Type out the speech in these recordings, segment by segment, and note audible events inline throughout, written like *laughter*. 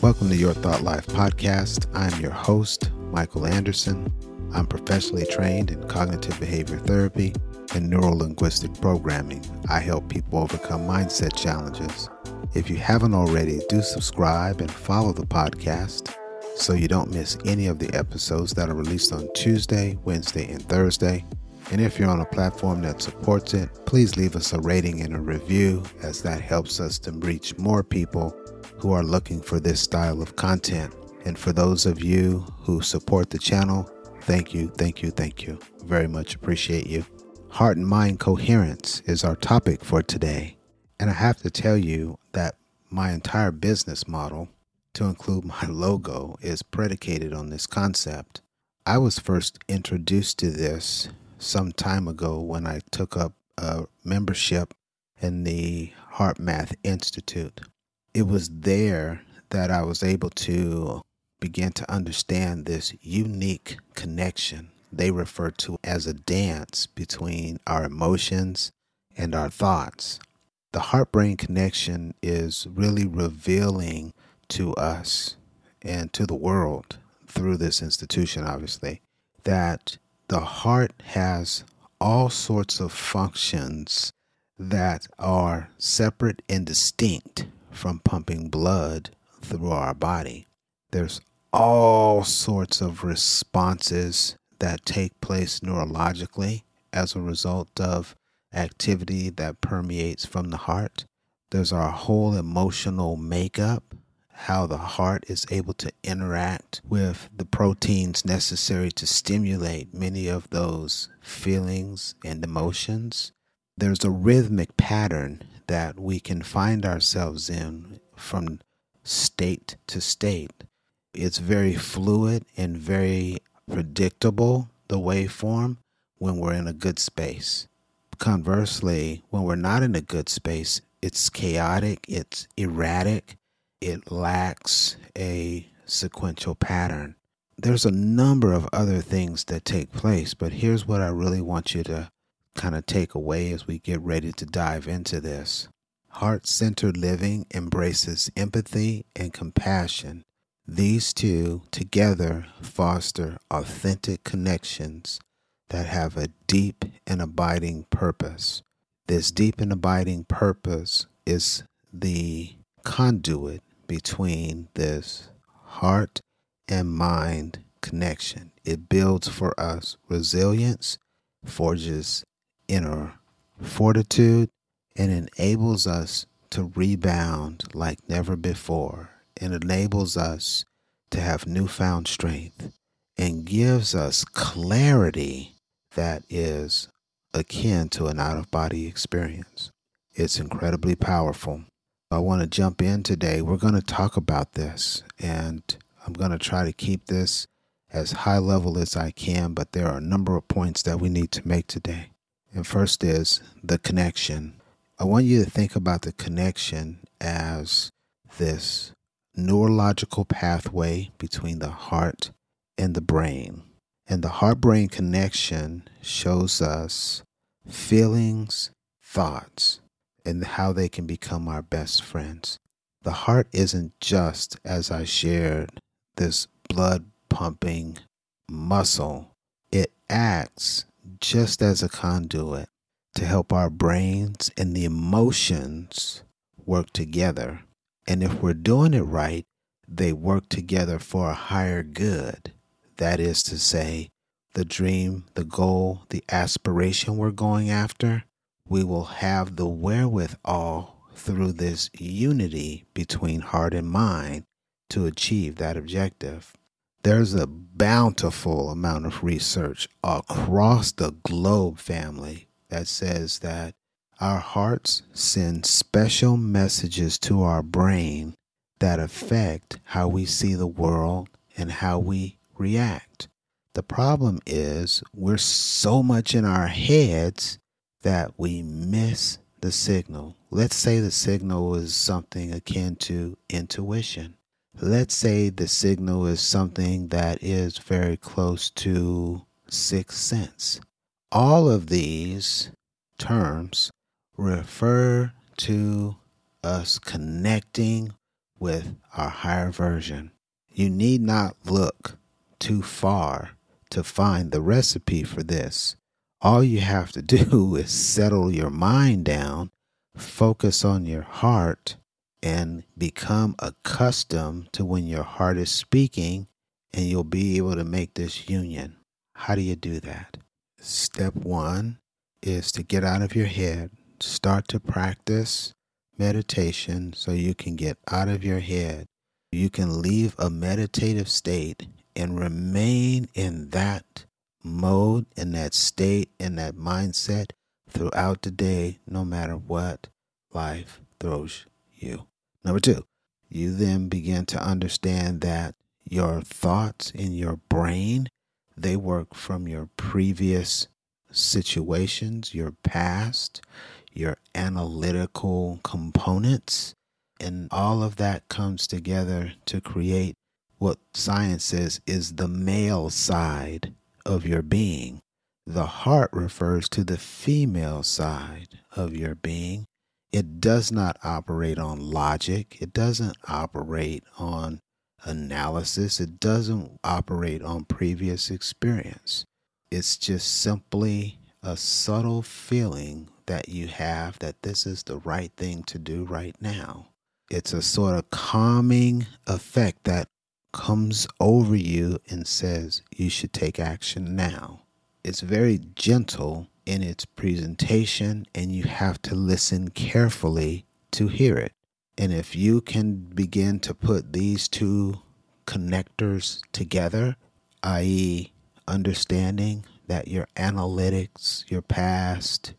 Welcome to Your Thought Life podcast. I'm your host, Michael Anderson. I'm professionally trained in cognitive behavior therapy and neuro linguistic programming. I help people overcome mindset challenges. If you haven't already, do subscribe and follow the podcast so you don't miss any of the episodes that are released on Tuesday, Wednesday, and Thursday. And if you're on a platform that supports it, please leave us a rating and a review, as that helps us to reach more people who are looking for this style of content. And for those of you who support the channel, thank you, thank you, thank you. Very much appreciate you. Heart and mind coherence is our topic for today. And I have to tell you that my entire business model, to include my *laughs* logo, is predicated on this concept. I was first introduced to this some time ago when I took up a membership in the HeartMath Institute. It was there that I was able to begin to understand this unique connection they refer to as a dance between our emotions and our thoughts. The heart brain connection is really revealing to us and to the world through this institution, obviously, that the heart has all sorts of functions that are separate and distinct from pumping blood through our body. There's all sorts of responses that take place neurologically as a result of activity that permeates from the heart. There's our whole emotional makeup how the heart is able to interact with the proteins necessary to stimulate many of those feelings and emotions. There's a rhythmic pattern that we can find ourselves in from state to state. It's very fluid and very predictable, the waveform, when we're in a good space. Conversely, when we're not in a good space, it's chaotic, it's erratic, it lacks a sequential pattern. There's a number of other things that take place, but here's what I really want you to kind of take away as we get ready to dive into this. Heart centered living embraces empathy and compassion. These two together foster authentic connections that have a deep and abiding purpose. This deep and abiding purpose is the conduit between this heart and mind connection. It builds for us resilience, forges inner fortitude, and enables us to rebound like never before. It enables us to have newfound strength and gives us clarity that is akin to an out of body experience. It's incredibly powerful. I want to jump in today. We're going to talk about this, and I'm going to try to keep this as high level as I can, but there are a number of points that we need to make today. And first is the connection. I want you to think about the connection as this neurological pathway between the heart and the brain. And the heart brain connection shows us feelings, thoughts, and how they can become our best friends. The heart isn't just, as I shared, this blood pumping muscle, it acts just as a conduit to help our brains and the emotions work together. And if we're doing it right, they work together for a higher good. That is to say, the dream, the goal, the aspiration we're going after we will have the wherewithal through this unity between heart and mind to achieve that objective. There's a bountiful amount of research across the globe, family, that says that our hearts send special messages to our brain that affect how we see the world and how we react. The problem is we're so much in our heads that we miss the signal. Let's say the signal is something akin to intuition. Let's say the signal is something that is very close to sixth sense. All of these terms refer to us connecting with our higher version. You need not look too far to find the recipe for this. All you have to *laughs* do is settle your mind down, focus on your heart, and become accustomed to when your heart is speaking, and you'll be able to make this union. How do you do that? Step one is to get out of your head, start to practice meditation so you can get out of your head. You can leave a meditative state and remain in that mode, in that state, in that mindset throughout the day, no matter what life throws you. Number two, you then begin to understand that your thoughts in your brain, they work from your previous situations, your past, your analytical components, and all of that comes together to create what science says is the male side of your being. The heart refers to the female side of your being. It does not operate on logic. It doesn't operate on analysis. It doesn't operate on previous experience. It's just simply a subtle feeling that you have that this is the right thing to do right now. It's a sort of calming effect that comes over you and says you should take action now. It's very gentle in its presentation, and you have to listen carefully to hear it. And if you can begin to put these two connectors together, i.e., understanding that your analytics, your past,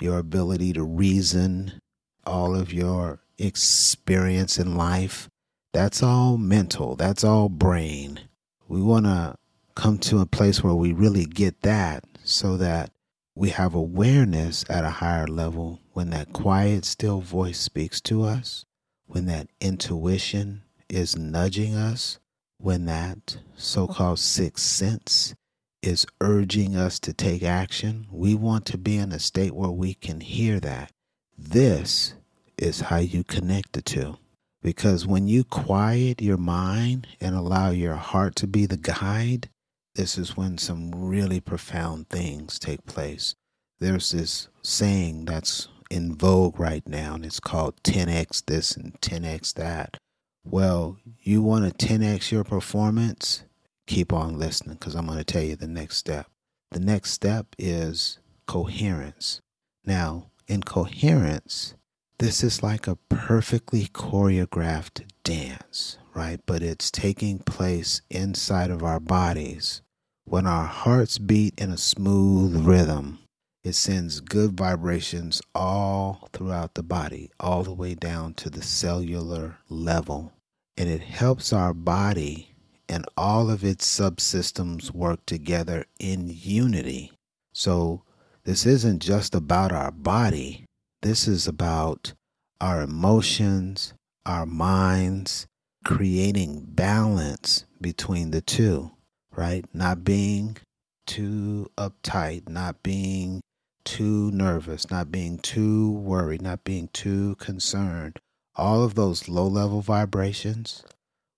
your ability to reason, all of your experience in life, that's all mental, that's all brain. We want to come to a place where we really get that so that we have awareness at a higher level when that quiet, still voice speaks to us, when that intuition is nudging us, when that so called sixth sense is urging us to take action. We want to be in a state where we can hear that. This is how you connect the two. Because when you quiet your mind and allow your heart to be the guide, this is when some really profound things take place. There's this saying that's in vogue right now, and it's called 10x this and 10x that. Well, you want to 10x your performance? Keep on listening because I'm going to tell you the next step. The next step is coherence. Now, in coherence, this is like a perfectly choreographed dance, right? But it's taking place inside of our bodies. When our hearts beat in a smooth rhythm, it sends good vibrations all throughout the body, all the way down to the cellular level. And it helps our body and all of its subsystems work together in unity. So, this isn't just about our body, this is about our emotions, our minds, creating balance between the two, right? Not being too uptight, not being too nervous, not being too worried, not being too concerned. All of those low level vibrations,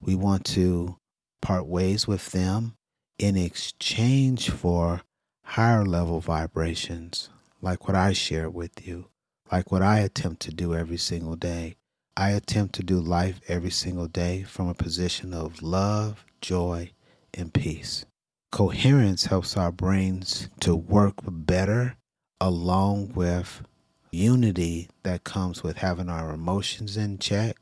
we want to part ways with them in exchange for higher level vibrations, like what I share with you like what I attempt to do every single day. I attempt to do life every single day from a position of love, joy, and peace. Coherence helps our brains to work better along with unity that comes with having our emotions in check.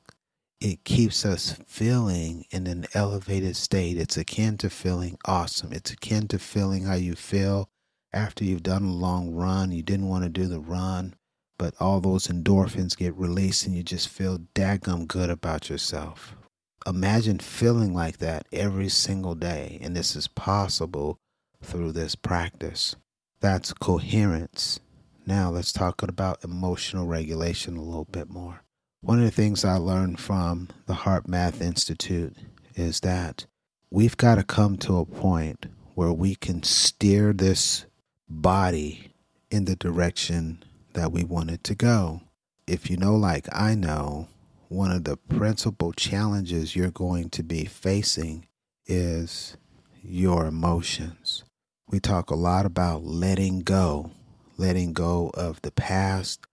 It keeps us feeling in an elevated state. It's akin to feeling awesome. It's akin to feeling how you feel after you've done a long run. You didn't want to do the run, but all those endorphins get released and you just feel daggum good about yourself. Imagine feeling like that every single day, and this is possible through this practice. That's coherence. Now let's talk about emotional regulation a little bit more. One of the things I learned from the HeartMath Institute is that we've got to come to a point where we can steer this body in the direction that we want it to go. If you know, like I know, one of the principal challenges you're going to be facing is your emotions. We talk a lot about letting go, letting go of the past,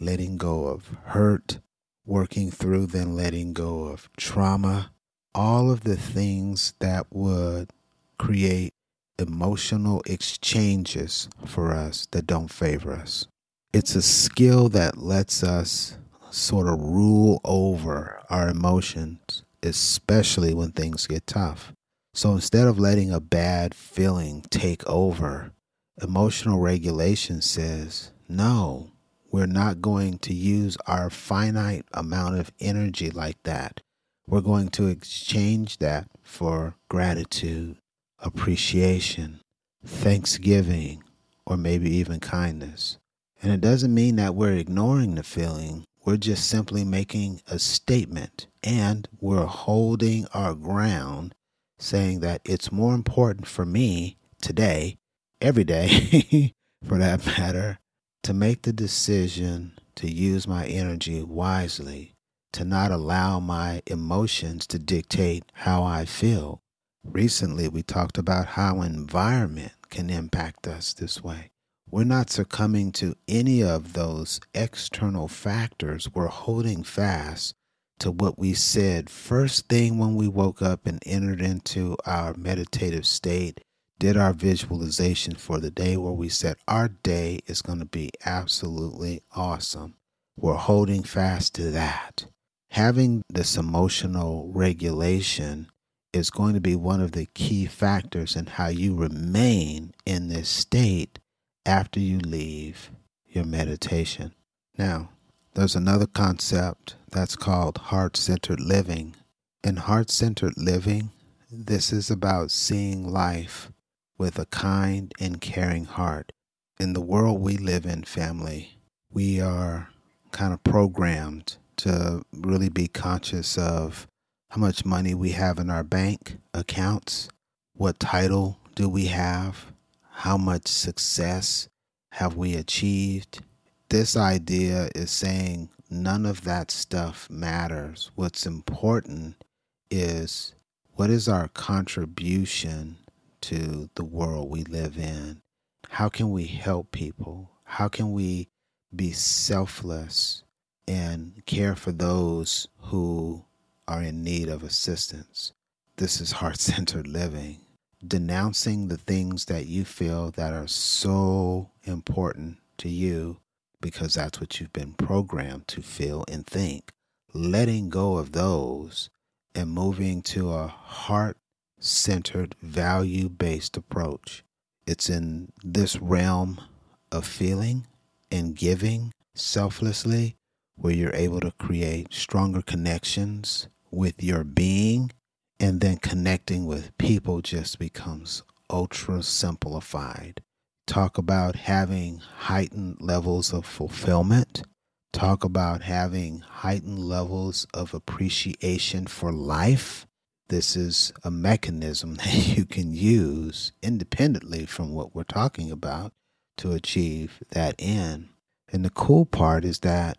letting go of hurt, working through, then letting go of trauma, all of the things that would create emotional exchanges for us that don't favor us. It's a skill that lets us sort of rule over our emotions, especially when things get tough. So instead of letting a bad feeling take over, emotional regulation says, no, we're not going to use our finite amount of energy like that. We're going to exchange that for gratitude, appreciation, thanksgiving, or maybe even kindness. And it doesn't mean that we're ignoring the feeling. We're just simply making a statement and we're holding our ground, saying that it's more important for me today, every day *laughs* for that matter, to make the decision to use my energy wisely, to not allow my emotions to dictate how I feel. Recently, we talked about how environment can impact us this way. We're not succumbing to any of those external factors. We're holding fast to what we said first thing when we woke up and entered into our meditative state, did our visualization for the day where we said our day is going to be absolutely awesome. We're holding fast to that. Having this emotional regulation is going to be one of the key factors in how you remain in this state after you leave your meditation. Now, there's another concept that's called heart centered living. In heart centered living, this is about seeing life with a kind and caring heart. In the world we live in, family, we are kind of programmed to really be conscious of how much money we have in our bank accounts, what title do we have, how much success have we achieved? This idea is saying none of that stuff matters. What's important is what is our contribution to the world we live in? How can we help people? How can we be selfless and care for those who are in need of assistance? This is *laughs* heart centered living denouncing the things that you feel that are so important to you because that's what you've been programmed to feel and think. Letting go of those and moving to a heart centered, value based approach. It's in this realm of feeling and giving selflessly where you're able to create stronger connections with your being and then connecting with people just becomes ultra simplified. Talk about having heightened levels of fulfillment. Talk about having heightened levels of appreciation for life. This is a mechanism *laughs* that you can use independently from what we're talking about to achieve that end. And the cool part is that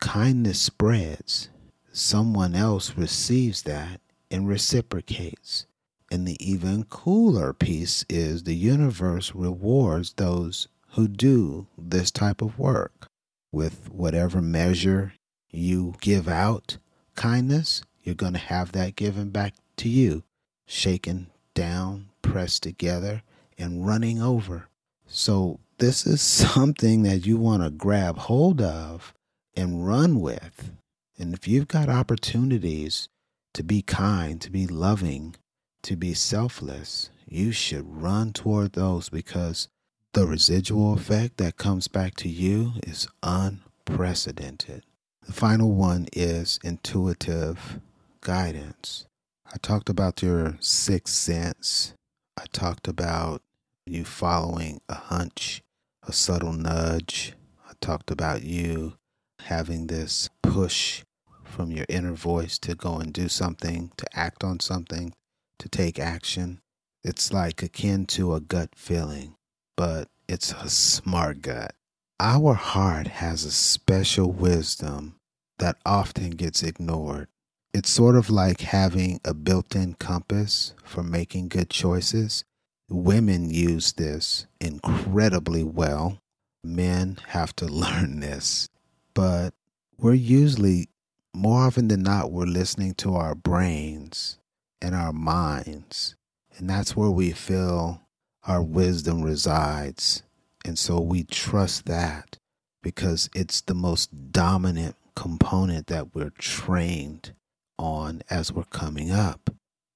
kindness spreads. Someone else receives that and reciprocates. And the even cooler piece is the universe rewards those who do this type of work. With whatever measure you give out kindness, you're going to have that given back to you, shaken down, pressed together, and running over. So, this is *laughs* something that you want to grab hold of and run with. And if you've got opportunities to be kind, to be loving, to be selfless, you should run toward those because the residual effect that comes back to you is unprecedented. The final one is intuitive guidance. I talked about your sixth sense. I talked about you following a hunch, a subtle nudge. I talked about you having this push from your inner voice to go and do something, to act on something, to take action. It's like akin to a gut feeling, but it's a smart gut. Our heart has a special wisdom that often gets ignored. It's sort of like having a built in compass for making good choices. Women use this incredibly well. Men have to *laughs* learn this. But we're usually, more often than not, we're listening to our brains and our minds. And that's where we feel our wisdom resides. And so we trust that because it's the most dominant component that we're trained on as we're coming up.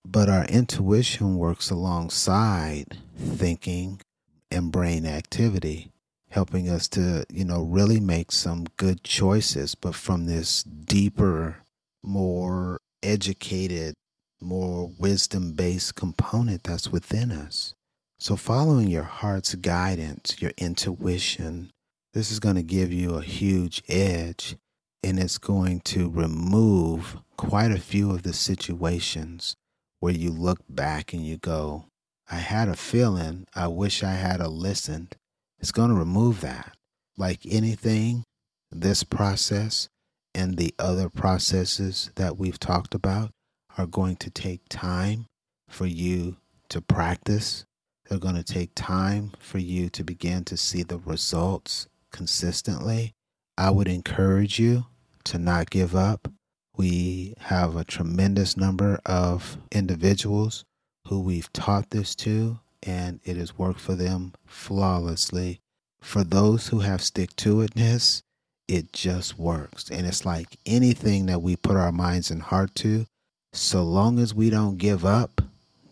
But our intuition works alongside thinking and brain activity, helping us to, you know, really make some good choices, but from this deeper, more educated, more wisdom based component that's within us. So, following your heart's guidance, your intuition, this is going to give you a huge edge and it's going to remove quite a few of the situations where you look back and you go, I had a feeling, I wish I had a listened. It's going to remove that. Like anything, this process and the other processes that we've talked about are going to take time for you to practice. They're going to take time for you to begin to see the results consistently. I would encourage you to not give up. We have a tremendous number of individuals who we've taught this to, and it has worked for them flawlessly. For those who have stick to itness, it just works. And it's like anything that we put our minds and heart to, so long as we don't give up,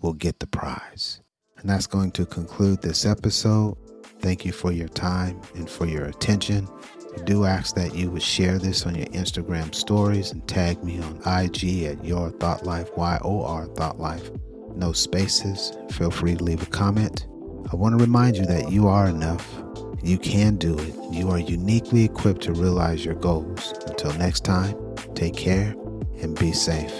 we'll get the prize. And that's going to conclude this episode. Thank you for your time and for your attention. I do ask that you would share this on your Instagram stories and tag me on IG at Your Thought Life, Y O R Thought Life. No spaces. Feel free to leave a comment. I want to remind you that you are enough. You can do it. You are uniquely equipped to realize your goals. Until next time, take care and be safe.